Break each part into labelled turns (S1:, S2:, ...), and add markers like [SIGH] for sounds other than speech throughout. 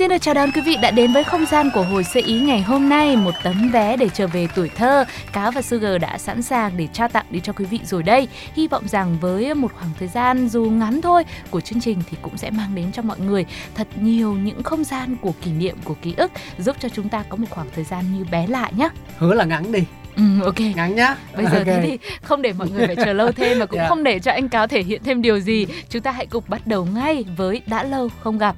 S1: Xin được chào đón quý vị đã đến với không gian của hồi sơ ý ngày hôm nay Một tấm vé để trở về tuổi thơ. Cáo và Sugar đã sẵn sàng để trao tặng đi cho quý vị rồi đây. Hy vọng rằng với một khoảng thời gian dù ngắn thôi của chương trình Thì cũng sẽ mang đến cho mọi người thật nhiều những không gian của kỷ niệm, của ký ức Giúp cho chúng ta có một khoảng thời gian như bé lại nhé
S2: hứa là ngắn đi.
S1: Ừ, ok.
S2: Ngắn nhá.
S1: Bây giờ
S2: Ok.
S1: thế thì không để mọi người phải chờ lâu thêm Mà cũng
S2: Dạ.
S1: không để cho anh Cáo thể hiện thêm điều gì. Chúng ta hãy cùng bắt đầu ngay với Đã lâu không gặp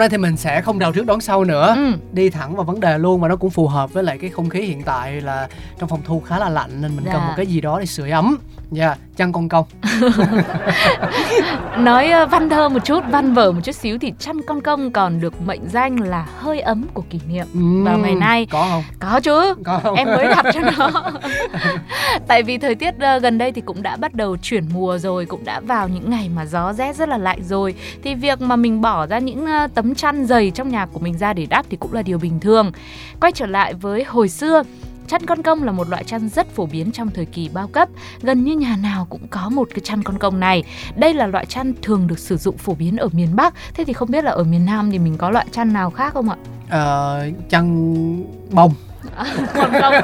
S2: nay thì mình sẽ không đào trước đón sau nữa
S1: ừ.
S2: đi thẳng vào vấn đề luôn và nó cũng phù hợp với lại cái không khí hiện tại là trong phòng thu khá là lạnh nên mình
S1: Dạ.
S2: cần một cái gì đó để sưởi ấm dạ chăn con công [LAUGHS]
S1: Nói ờ, văn thơ một chút, văn vở một chút xíu thì chăn con công còn được mệnh danh là hơi ấm của kỷ niệm.
S2: Ừm,
S1: Vào ngày nay.
S2: có không
S1: Có chứ,
S2: có không
S1: em mới đặt cho nó. [LAUGHS] [LAUGHS] Tại vì thời tiết ờ, gần đây thì cũng đã bắt đầu chuyển mùa rồi, cũng đã vào những ngày mà gió rét rất là lạnh rồi. Thì việc mà mình bỏ ra những ờ, tấm chăn dày trong nhà của mình ra để đắp thì cũng là điều bình thường. Quay trở lại với hồi xưa, Chăn con công là một loại chăn rất phổ biến trong thời kỳ bao cấp. Gần như nhà nào cũng có một cái chăn con công này. Đây là loại chăn thường được sử dụng phổ biến ở miền Bắc. Thế thì không biết là ở miền Nam thì mình có loại chăn nào khác không ạ?
S2: Ờ, chăn bông
S1: con công,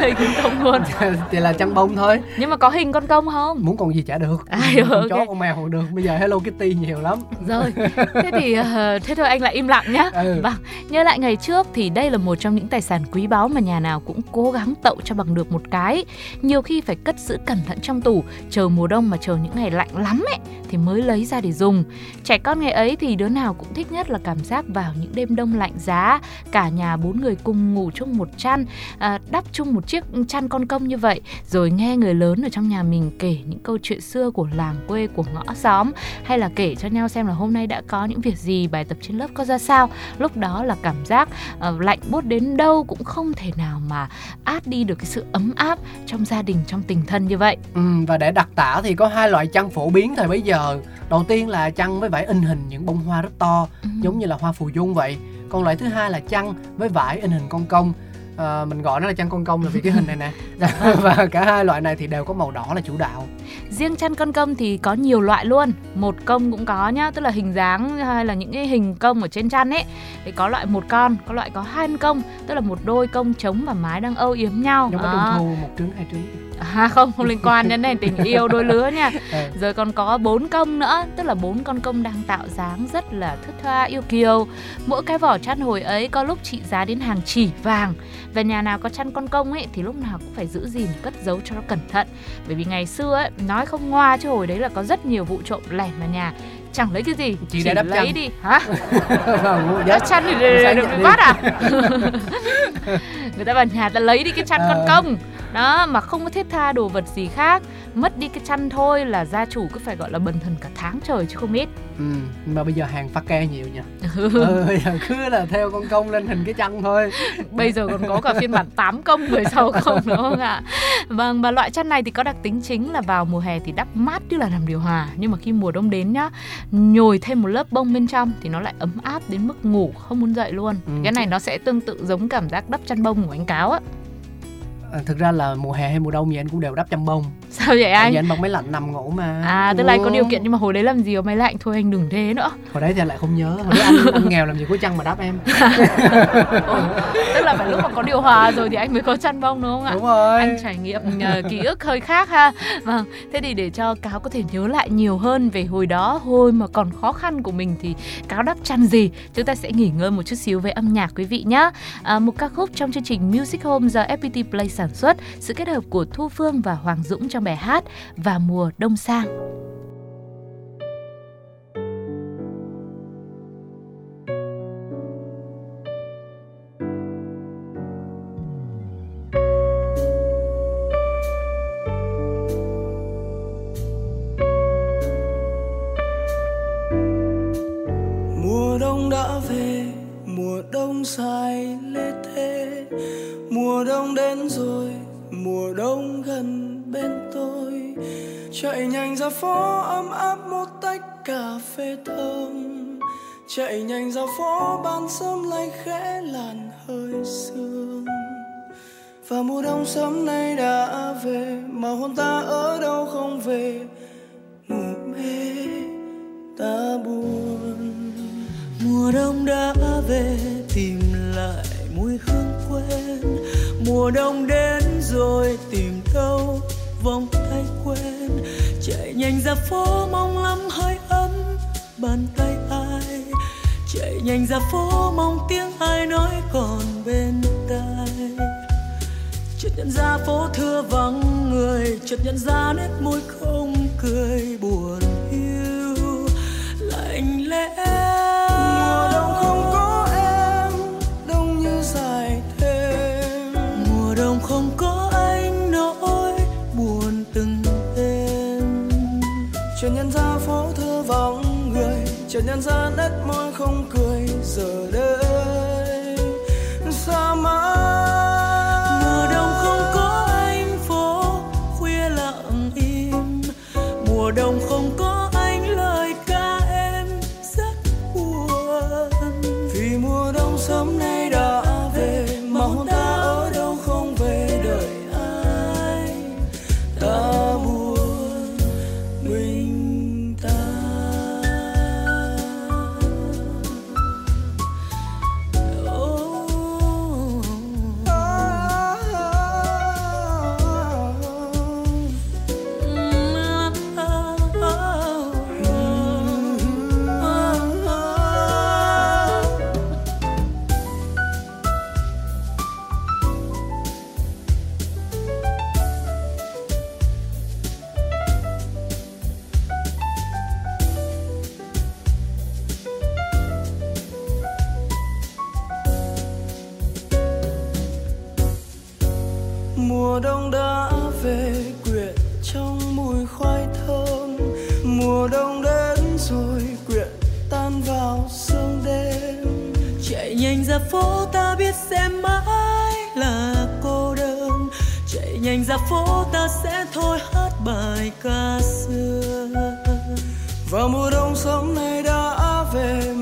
S1: hình công luôn. [LAUGHS]
S2: thì là chăn bông thôi
S1: Nhưng mà có hình con công không?
S2: muốn con gì chả được
S1: À, ừ,
S2: con
S1: ok.
S2: chó con mèo cũng được bây giờ Hello Kitty nhiều lắm
S1: Rồi, thế thì ờ, thế thôi anh lại im lặng nhá.
S2: ừ.
S1: Vâng, nhớ lại ngày trước thì đây là một trong những tài sản quý báu mà nhà nào cũng cố gắng tậu cho bằng được một cái. Nhiều khi phải cất giữ cẩn thận trong tủ, chờ mùa đông mà chờ những ngày lạnh lắm ấy thì mới lấy ra để dùng. Trẻ con ngày ấy thì đứa nào cũng thích nhất là cảm giác vào những đêm đông lạnh giá, cả nhà bốn người cùng ngủ chung một chăn, à, đắp chung một chiếc chăn con công như vậy, rồi nghe người lớn ở trong nhà mình kể những câu chuyện xưa của làng quê của ngõ xóm hay là kể cho nhau xem là hôm nay đã có những việc gì, bài tập trên lớp có ra sao. Lúc đó là cảm giác à, lạnh buốt đến đâu cũng không thể nào mà át đi được cái sự ấm áp trong gia đình, trong tình thân như vậy.
S2: Ừ, và để đặc tả thì có hai loại chăn phổ biến thời bấy giờ đầu tiên là chăn với vải in hình những bông hoa rất to
S1: Ừ.
S2: giống như là hoa phù dung vậy còn loại thứ hai là chăn với vải in hình con công à, mình gọi nó là chăn con công là vì cái hình này nè. [LAUGHS] Và cả hai loại này thì đều có màu đỏ là chủ đạo.
S1: Riêng chăn con công thì có nhiều loại luôn. Một công cũng có nhá Tức là hình dáng hay là những cái hình công ở trên chăn ấy. Thì có loại một con Có loại có hai công Tức là một đôi công trống và mái đang âu yếm nhau.
S2: Ở trung thu một trứng hai trứng.
S1: À không, không liên quan đến này tình yêu đôi lứa nha. [LAUGHS]
S2: Ừ.
S1: Rồi còn có bốn công nữa Tức là bốn con công đang tạo dáng rất là thướt tha yêu kiều. Mỗi cái vỏ chăn hồi ấy có lúc trị giá đến hàng chỉ vàng Và nhà nào có chăn con công ấy Thì lúc nào cũng phải giữ gìn cất giấu cho nó cẩn thận Bởi vì ngày xưa ấy Nói không ngoa chứ hồi đấy là có rất nhiều vụ trộm lẻn vào nhà Chẳng lấy cái gì
S2: Chỉ đắp
S1: lấy
S2: chăn.
S1: đi Hả? [LAUGHS]
S2: Vâng,
S1: Đắp chăn thì được bắt à? [LAUGHS] Người ta vào nhà ta lấy đi cái chăn con
S2: Ờ.
S1: công đó mà không có thiết tha đồ vật gì khác. Mất đi cái chăn thôi là gia chủ cứ phải gọi là bần thần cả tháng trời chứ không ít
S2: ừ, mà bây giờ hàng pha ke nhiều nha ừ, [LAUGHS] bây giờ cứ là theo con công lên hình cái chăn thôi. [LAUGHS]
S1: Bây giờ còn có cả phiên bản 8 công người sau không đúng không ạ? Vâng và loại chăn này thì có đặc tính chính là vào mùa hè thì đắp mát như là làm điều hòa. Nhưng mà khi mùa đông đến nhá nhồi thêm một lớp bông bên trong thì nó lại ấm áp đến mức ngủ không muốn dậy luôn.
S2: Ừ.
S1: cái này nó sẽ tương tự giống cảm giác đắp chăn bông của anh cáo á
S2: thực ra là mùa hè hay mùa đông gì anh cũng đều đắp chăn bông
S1: sao vậy anh?
S2: vì anh bật máy lạnh nằm ngủ mà.
S1: À tức là anh có điều kiện nhưng mà hồi đấy làm gì ở máy lạnh? Thôi anh đừng thế nữa.
S2: Hồi đấy thì anh lại không nhớ. Hồi đấy anh, [LAUGHS] anh nghèo làm gì có chăn mà đắp em.
S1: Ừ, tức là phải lúc mà có điều hòa rồi thì anh mới có chăn bông đúng không ạ?
S2: Đúng rồi.
S1: Anh trải nghiệm ờ, ký ức hơi khác ha. Vâng thế thì để cho cáo có thể nhớ lại nhiều hơn về hồi đó hồi mà còn khó khăn của mình thì cáo đắp chăn gì? Chúng ta sẽ nghỉ ngơi một chút xíu với âm nhạc quý vị nhé à, một ca khúc trong chương trình Music Home do FPT Play sản xuất sự kết hợp của Thu Phương và Hoàng Dũng trong bài hát và mùa đông sang.
S3: Khẽ hơi sương. Và mùa đông sớm nay đã về, mà hôn ta ở đâu không về? Ngủ mê ta buồn. Mùa đông đã về, tìm lại mùi hương quen. Mùa đông đến rồi, tìm đâu vòng tay quen. Chạy nhanh ra phố mong lắm, hơi ấm bàn tay ai chạy nhanh ra phố, mong tiếng ai nói còn bên tai. Chợt nhận ra phố thưa vắng người, chợt nhận ra nét môi không cười buồn hiu. Lạnh lẽ nhân ra nét môi không cười giờ đây.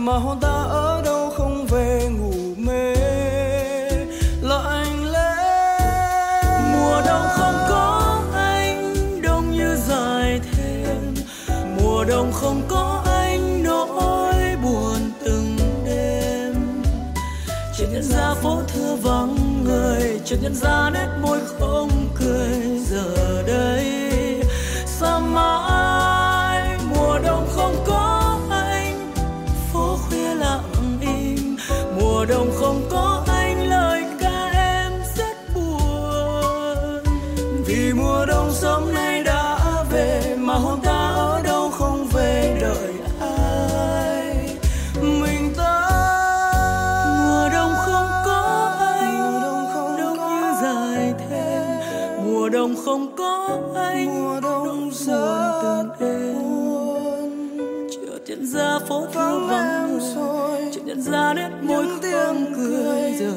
S3: Màu mà ta ở đâu không về ngủ mê. Lạnh lẽ mùa đông không có anh, đông như dài thêm. Mùa đông không có anh, nỗi buồn từng đêm. Chợt nhận ra phố thưa vắng người, chợt nhận ra nét môi không cười. Giờ đây không có anh mùa đông buồn từng đêm chợt nhận ra phố vắng người chợt nhận ra nét môi không cười. giờ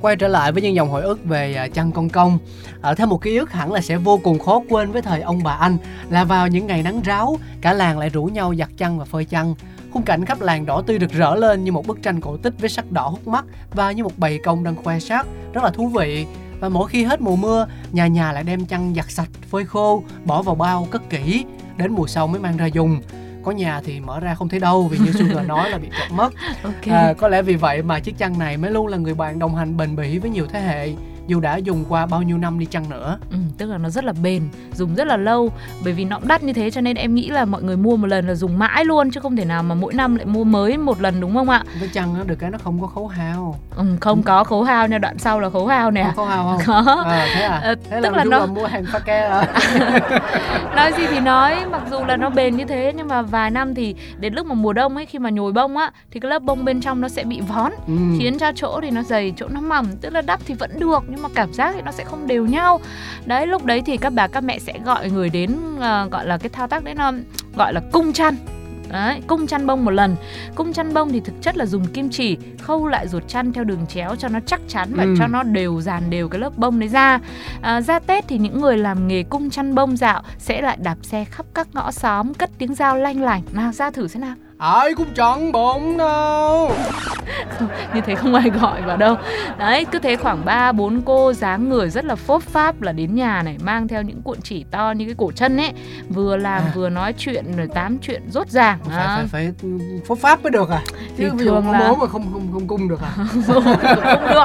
S2: quay trở lại với những dòng hồi ức về à, chăn con công ở thêm một ký ức hẳn là sẽ vô cùng khó quên với thời ông bà anh, là vào những ngày nắng ráo, cả làng lại rủ nhau giặt chăn và phơi chăn. Khung cảnh khắp làng đỏ tươi rực rỡ lên như một bức tranh cổ tích với sắc đỏ hút mắt và như một bầy công đang khoe sắc. Rất là thú vị. Và mỗi khi hết mùa mưa, nhà nhà lại đem chăn giặt sạch, phơi khô, bỏ vào bao cất kỹ. Đến mùa sau mới mang ra dùng có nhà thì mở ra không thấy đâu vì như Sugar nói là bị trộm mất. [LAUGHS]
S1: Ok.
S2: À, có lẽ vì vậy mà chiếc chăn này mới luôn là người bạn đồng hành bền bỉ với nhiều thế hệ dù đã dùng qua bao nhiêu năm đi chăng nữa.
S1: Ừ, tức là nó rất là bền, dùng rất là lâu. Bởi vì nó cũng đắt như thế cho nên em nghĩ là mọi người mua một lần là dùng mãi luôn Chứ không thể nào mà mỗi năm lại mua mới một lần đúng không ạ?
S2: với chăng nó được cái nó không có khấu hao.
S1: Ừ, không có khấu hao nha, đoạn sau là khấu hao nè.
S2: Không khấu hao không? [LAUGHS]
S1: Có.
S2: À, thế à?
S1: Ờ,
S2: thế
S1: tức
S2: là,
S1: là nó-
S2: mà mua hàng pha ke à [LAUGHS]
S1: nói gì thì nói mặc dù là nó bền như thế nhưng mà vài năm thì đến lúc mà mùa đông ấy khi mà nhồi bông á thì cái lớp bông bên trong nó sẽ bị vón
S2: ừ.
S1: khiến cho chỗ thì nó dày chỗ nó mỏng tức là đắp thì vẫn được nhưng mà cảm giác thì nó sẽ không đều nhau. Đấy lúc đấy thì các bà các mẹ sẽ gọi người đến ờ, gọi là cái thao tác đấy nó gọi là cung chăn. Đấy, cung chăn bông một lần. Cung chăn bông thì thực chất là dùng kim chỉ Khâu lại ruột chăn theo đường chéo cho nó chắc chắn Và
S2: Ừ.
S1: cho nó đều dàn đều cái lớp bông đấy ra. À, Ra Tết thì những người làm nghề cung chăn bông dạo Sẽ lại đạp xe khắp các ngõ xóm Cất tiếng dao lanh lảnh. Nào ra thử xem nào
S2: ai cũng chẳng bụng đâu. [LAUGHS]
S1: Như thế không ai gọi vào đâu. Đấy cứ thế khoảng 3 bốn cô dáng người rất là phốp pháp là đến nhà này mang theo những cuộn chỉ to như cái cổ chân ấy. Vừa làm
S2: À.
S1: vừa nói chuyện rồi tám chuyện rốt ràng
S2: phải
S1: Đó.
S2: phải phải phốt pháp mới được à? Chứ
S1: thường là-
S2: bố mà không không không cung được à? [LAUGHS]
S1: Không được.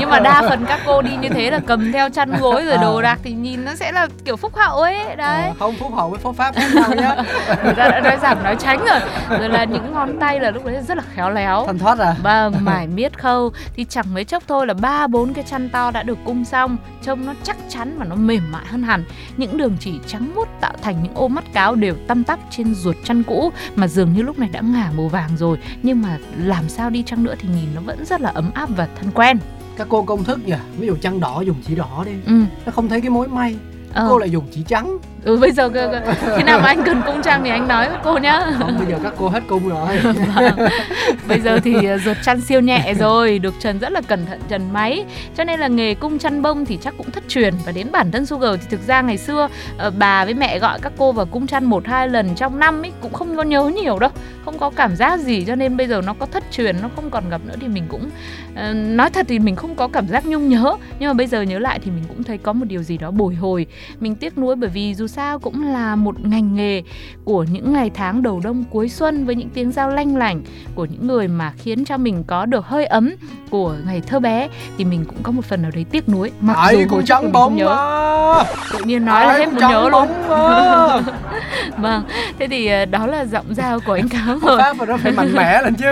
S1: Nhưng mà đa phần các cô đi như thế là cầm theo chăn gối rồi đồ
S2: À.
S1: đạc thì nhìn nó sẽ là kiểu phúc hậu ấy. Đấy.
S2: Ờ, không phúc hậu với phốt pháp khác nhau nhá. [LAUGHS]
S1: Người ta đã nói giảm nói tránh rồi rồi là những ngón tay là lúc đấy rất là khéo léo.
S2: Thanh thoát à?
S1: Vâng, [LAUGHS] mải miết khâu. Thì chẳng mấy chốc thôi là ba bốn cái chăn to đã được cung xong, trông nó chắc chắn và nó mềm mại hơn hẳn. Những đường chỉ trắng muốt tạo thành những ô mắt cáo đều tăm tắp trên ruột chăn cũ mà dường như lúc này đã ngả màu vàng rồi, nhưng mà làm sao đi chăng nữa thì nhìn nó vẫn rất là ấm áp và thân quen.
S2: các cô công thức nhỉ? Ví dụ chăn đỏ dùng chỉ đỏ đi.
S1: Ừ.
S2: nó không thấy cái mối may
S1: Ờ.
S2: cô lại dùng chỉ trắng
S1: ừ bây giờ cơ- cơ- khi nào mà anh cần cung trang thì anh nói với cô nhá.
S2: không bây giờ các cô hết cung rồi [LAUGHS]
S1: Vâng. Bây giờ thì ờ, ruột chăn siêu nhẹ rồi, được trần rất là cẩn thận trần máy. Cho nên là nghề cung chăn bông thì chắc cũng thất truyền và đến bản thân Sugar thì thực ra ngày xưa ờ, bà với mẹ gọi các cô vào cung chăn một hai lần trong năm ấy cũng không có nhớ nhiều đâu, không có cảm giác gì cho nên bây giờ nó có thất truyền nó không còn gặp nữa thì mình cũng ờ, nói thật thì mình không có cảm giác nhung nhớ nhưng mà bây giờ nhớ lại thì mình cũng thấy có một điều gì đó bồi hồi mình tiếc nuối bởi vì dù sao cũng là một ngành nghề của những ngày tháng đầu đông cuối xuân với những tiếng giao lanh lảnh của những người mà khiến cho mình có được hơi ấm của ngày thơ bé thì mình cũng có một phần nào đấy tiếc nuối. Mặc
S2: ai
S1: dù
S2: cũng
S1: là
S2: trắng bóng
S1: nhớ.
S2: mà.
S1: Tự nhiên nói là
S2: Ai
S1: hết
S2: cũng
S1: muốn nhớ luôn. [LAUGHS] [LAUGHS] vâng thế thì ờ, đó là giọng giao của anh cáo rồi
S2: pháp mà nó phải mạnh mẽ lên chứ.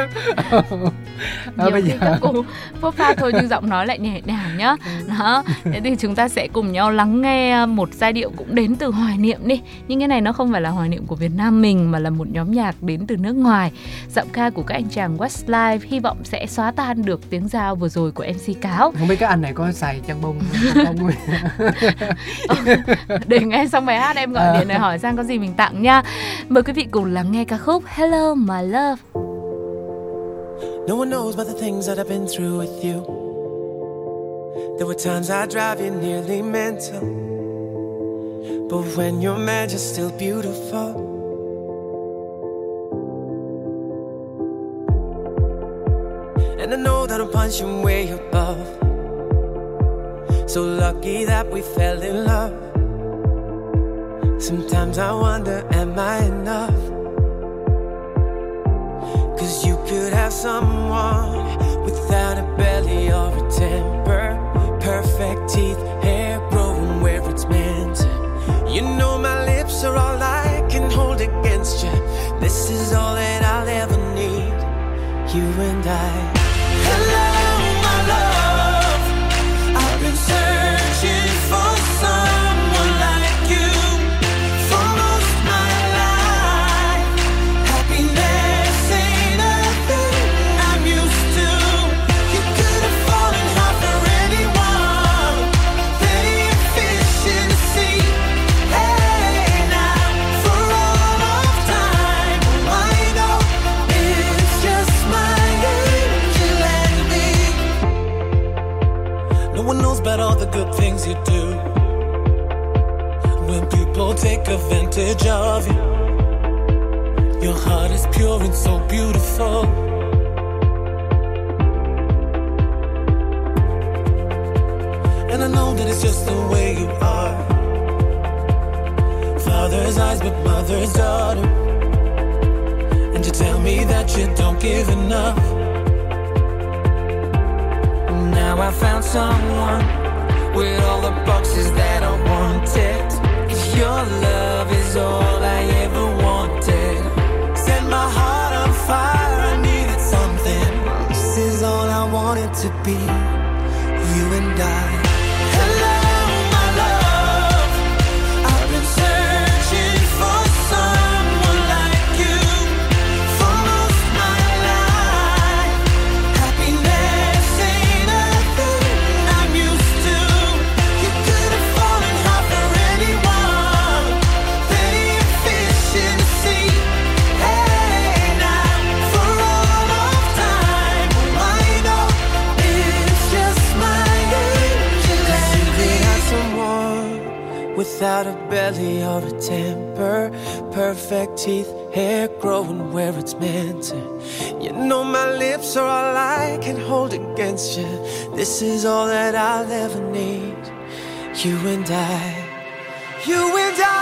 S2: [LAUGHS] À,
S1: nhiều
S2: bây giờ.
S1: các cô phốt pha thôi nhưng giọng nói lại nhẹ nhàng nhá. Đó thế thì chúng ta sẽ cùng nhau lắng nghe một giai điệu cũng đến từ hoài niệm đi. Nhưng cái này nó không phải là hoài niệm của Việt Nam mình mà là một nhóm nhạc đến từ nước ngoài. Giọng ca của các anh chàng Westlife hy vọng sẽ xóa tan được tiếng giao vừa rồi của MC Cáo.
S2: Không biết các anh này có xài chăn bông không? Không [LAUGHS]
S1: để nghe xong bài hát em gọi điện để hỏi sang có gì mình tặng nha mời quý vị cùng lắng nghe ca khúc Hello My Love
S4: No one knows about the things that I've been through with you. There were times I drive you nearly mental. But when you're mad, you're still beautiful. And I know that I'm punching way above. So lucky that we fell in love. Sometimes I wonder, am I enough? Cause you could have someone without a belly or a temper. Perfect teeth, hair growing where it's meant. You know my lips are all I can hold against you. This is all that I'll ever need. You and I. Hello, temper, perfect teeth, hair growing where it's meant to. You know my lips are all I can hold against you. This is all that I'll ever need. You and I, you and I.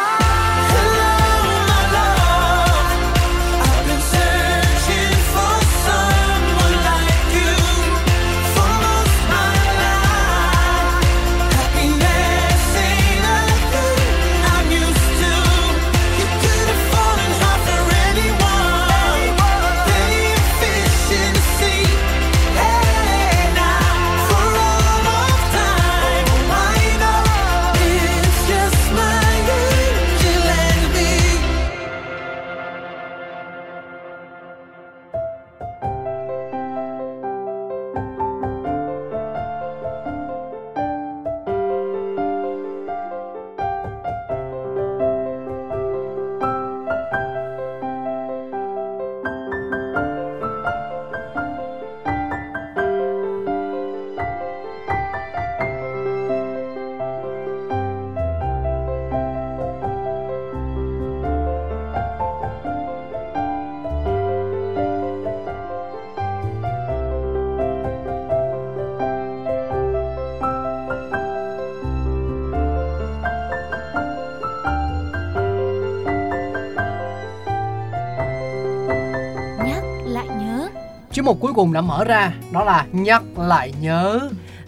S2: mục cuối cùng đã mở ra đó là nhắc lại nhớ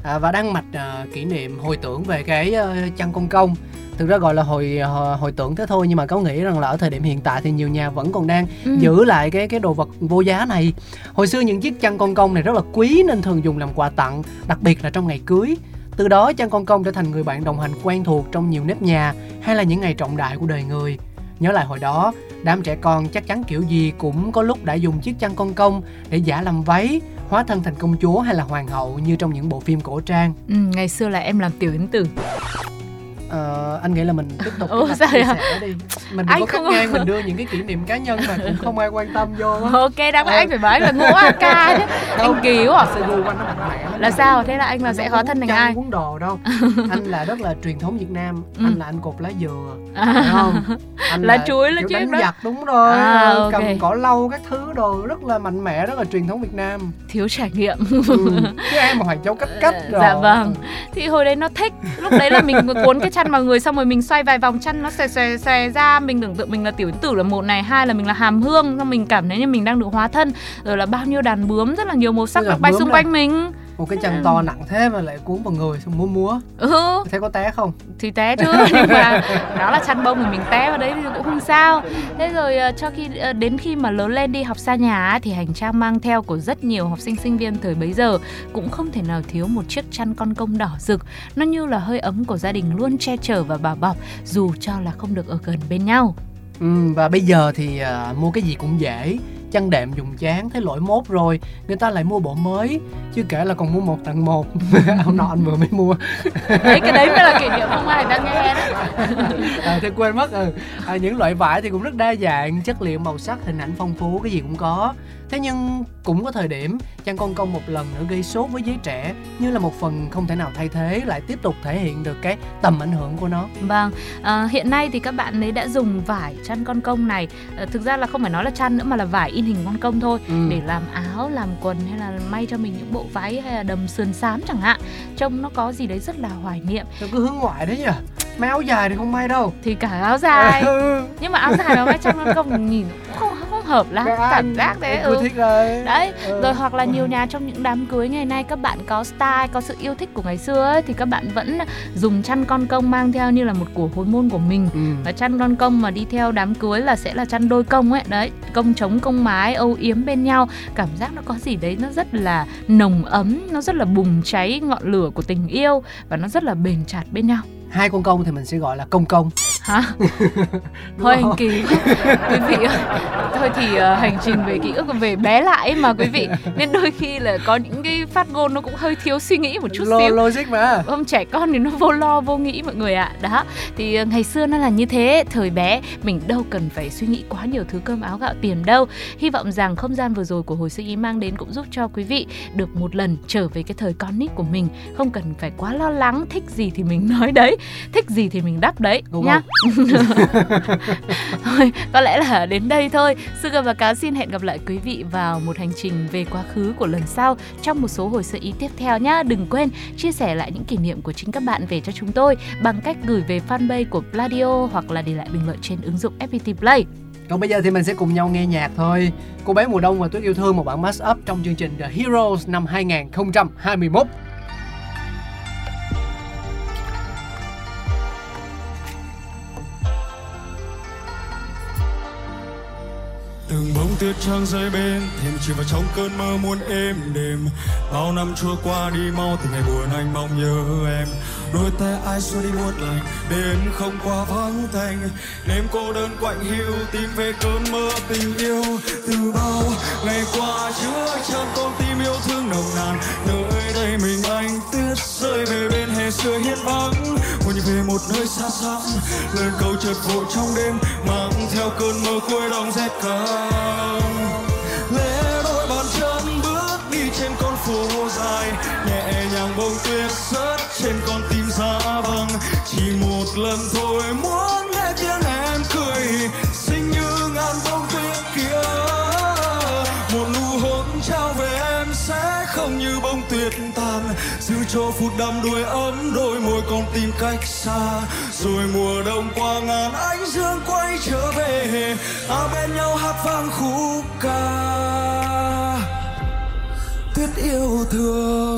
S2: à, và đăng mạch à, kỷ niệm hồi tưởng về cái uh, chăn công công. Thực ra gọi là hồi hồi, hồi tưởng thế thôi nhưng mà có nghĩ rằng là ở thời điểm hiện tại thì nhiều nhà vẫn còn đang
S1: Ừ.
S2: giữ lại cái cái đồ vật vô giá này. Hồi xưa những chiếc chăn con công này rất là quý nên thường dùng làm quà tặng, đặc biệt là trong ngày cưới. Từ đó chăn con công trở thành người bạn đồng hành quen thuộc trong nhiều nếp nhà hay là những ngày trọng đại của đời người. Nhớ lại hồi đó, đám trẻ con chắc chắn kiểu gì cũng có lúc đã dùng chiếc chăn con công để giả làm váy, hóa thân thành công chúa hay là hoàng hậu như trong những bộ phim cổ trang.
S1: ừ, ngày xưa là em làm tiểu yến tử
S2: Ờ, anh nghĩ là mình tiếp tục
S1: Ủa, sao
S2: chia sẻ đi. Mình
S1: Anh
S2: có
S1: không-
S2: cắt ngang mình đưa những cái kỷ niệm cá nhân mà cũng không ai quan tâm vô [LAUGHS]
S1: ok đáng lẽ
S2: Ờ.
S1: anh phải nói là ngũ a ca chứ
S2: Không.
S1: anh cứu à
S2: Sự gu của anh nó mạnh mẽ
S1: là sao thế là anh là
S2: Anh
S1: sẽ hóa
S2: uống
S1: thân thành ai
S2: uống đồ đâu [LAUGHS] anh là rất là truyền thống Việt Nam
S1: Ừ.
S2: anh là anh cột lá dừa
S1: À.
S2: không [LAUGHS] anh
S1: Lá chuối, lá
S2: kiểu
S1: chiếc
S2: đánh
S1: đó.
S2: giặc đúng rồi
S1: À, ok.
S2: cầm cỏ lau các thứ đồ rất là mạnh mẽ rất là truyền thống Việt Nam
S1: thiếu trải nghiệm
S2: ừ. chứ em mà Hoàng Châu cách cách rồi
S1: Dạ vâng. thì hồi đấy nó thích lúc đấy là mình cuốn cái chăn vào người xong rồi mình xoay vài vòng chăn nó xòe xòe xòe ra. Mình tưởng tượng mình là tiểu tử là một này hai là mình là hàm hương xong mình cảm thấy như mình đang được hóa thân. Rồi là bao nhiêu đàn bướm rất là nhiều màu sắc được bay xung quanh mình
S2: một cái chăn to nặng thế mà lại cuốn vào người xong múa múa.
S1: Ừ.
S2: Thấy có té không?
S1: Thì té chứ [LAUGHS] nhưng mà nó là chăn bông thì mình té vào đấy thì cũng không sao. Thế rồi ờ, cho khi ờ, đến khi mà lớn lên đi học xa nhà thì hành trang mang theo của rất nhiều học sinh sinh viên thời bấy giờ cũng không thể nào thiếu một chiếc chăn con công đỏ rực. Nó như là hơi ấm của gia đình luôn che chở và bảo bọc dù cho là không được ở gần bên nhau.
S2: Ừ, và bây giờ thì à, mua cái gì cũng dễ chăn đệm dùng chán thấy lỗi mốt rồi người ta lại mua bộ mới chứ kể là còn mua một tặng một. [LAUGHS] Hôm nọ anh vừa mới mua.
S1: Đấy cái đấy mới là kỷ niệm không ai đang nghe đó. [LAUGHS]
S2: À, thì quên mất ừ. À, những loại vải thì cũng rất đa dạng chất liệu màu sắc hình ảnh phong phú cái gì cũng có thế nhưng cũng có thời điểm chăn con công một lần nữa gây sốt với giới trẻ như là một phần không thể nào thay thế lại tiếp tục thể hiện được cái tầm ảnh hưởng của nó.
S1: Vâng, à, hiện nay thì các bạn ấy đã dùng vải chăn con công này. À, Thực ra là không phải nói là chăn nữa mà là vải in hình con công thôi
S2: Ừ.
S1: Để làm áo, làm quần hay là may cho mình những bộ váy hay là đầm sườn xám chẳng hạn. Trông nó có gì đấy rất là hoài niệm.
S2: Tôi cứ hướng ngoại đấy nhỉ Mấy áo dài thì không may đâu
S1: Thì cả áo dài
S2: Ừ.
S1: Nhưng mà áo dài mà may chăn con công nhìn cũng không, không hợp lắm
S2: Các
S1: cảm giác thế ừ.
S2: thích rồi
S1: đấy
S2: Ừ.
S1: rồi hoặc là nhiều nhà trong những đám cưới ngày nay các bạn có style có sự yêu thích của ngày xưa ấy, thì các bạn vẫn dùng chăn con công mang theo như là một của hồi môn của mình
S2: Ừ.
S1: và chăn con công mà đi theo đám cưới là sẽ là chăn đôi công ấy đấy công chống công mái âu yếm bên nhau cảm giác nó có gì đấy nó rất là nồng ấm nó rất là bùng cháy ngọn lửa của tình yêu và nó rất là bền chặt bên nhau
S2: hai con công thì mình sẽ gọi là công công
S1: hả? [LAUGHS] Hơi
S2: không?
S1: kỳ quý vị ơi thôi thì ờ, hành trình về ký ức về bé lại mà quý vị. Nên đôi khi là có những cái phát ngôn nó cũng hơi thiếu suy nghĩ một chút
S2: Lo-
S1: xíu.
S2: logic mà.
S1: Không trẻ con thì nó vô lo vô nghĩ mọi người ạ. Đó. Thì ờ, ngày xưa nó là như thế. Thời bé mình đâu cần phải suy nghĩ quá nhiều thứ cơm áo gạo tiền đâu. Hy vọng rằng không gian vừa rồi của hồi sinh ý mang đến cũng giúp cho quý vị Được một lần trở về cái thời con nít của mình. Không cần phải quá lo lắng Thích gì thì mình [LAUGHS] nói đấy Thích gì thì mình đắp đấy
S2: Đúng
S1: nhá Thôi, có lẽ là đến đây thôi. Sugar và Cáo xin hẹn gặp lại quý vị vào một hành trình về quá khứ của lần sau Trong một số hồi sơ ý tiếp theo nhá. Đừng quên chia sẻ lại những kỷ niệm của chính các bạn về cho chúng tôi Bằng cách gửi về fanpage của Pladio Hoặc là để lại bình luận trên ứng dụng FPT Play.
S2: Còn bây giờ thì mình sẽ cùng nhau nghe nhạc thôi. Cô bé mùa đông và tuyết yêu thương một bản mash up trong chương trình The Heroes năm 2021
S5: tuyết trắng rơi bên, thêm chỉ vào trong cơn mơ muốn êm đềm. Bao năm trôi qua đi, mau từ ngày buồn anh mong nhớ em. Đôi tay ai xua đi buốt lạnh đến không qua vắng tanh. Đêm cô đơn quạnh hiu, tìm về cơn mơ tình yêu. Từ bao ngày qua chứa chan con tim yêu thương nồng nàn. Nơi đây mình anh tuyết rơi về bên xưa hiên vắng. Muốn về một nơi xa xăm, lên cầu chợt vội trong đêm, mang theo cơn mơ cuối đông rét căng lẽ đôi bàn chân bước đi trên con phố dài, nhẹ nhàng bông tuyết rớt trên con tim giá vàng chỉ một lần thôi muốn cho đắm đuôi ấm đôi môi con tim cách xa. Rồi mùa đông qua ngàn ánh dương quay trở về à bên nhau hát vang khúc ca. Tuyết yêu thương.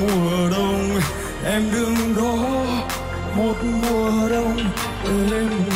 S5: Mùa đông em đứng đó một mùa đông em.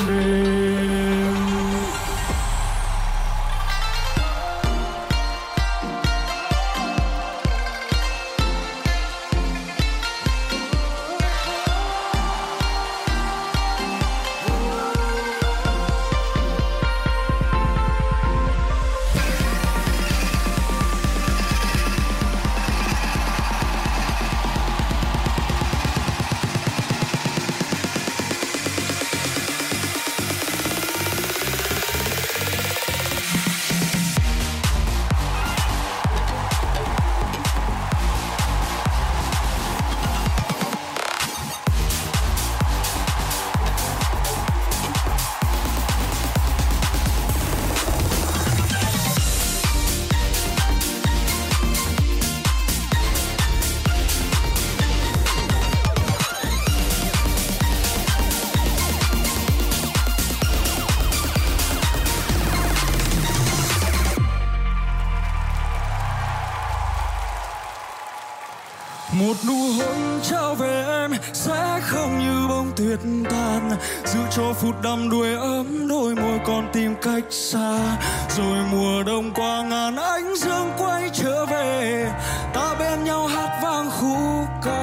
S5: Đắm đuôi ấm đôi môi còn tìm cách xa. Rồi mùa đông qua ngàn ánh dương quay trở về, ta bên nhau hát vang khúc ca.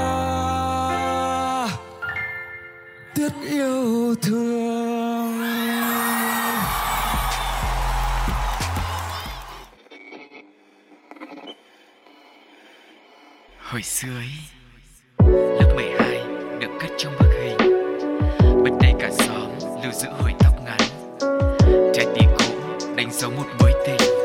S5: Tiết yêu thương.
S6: Hồi xưa ấy giấu một mối tình.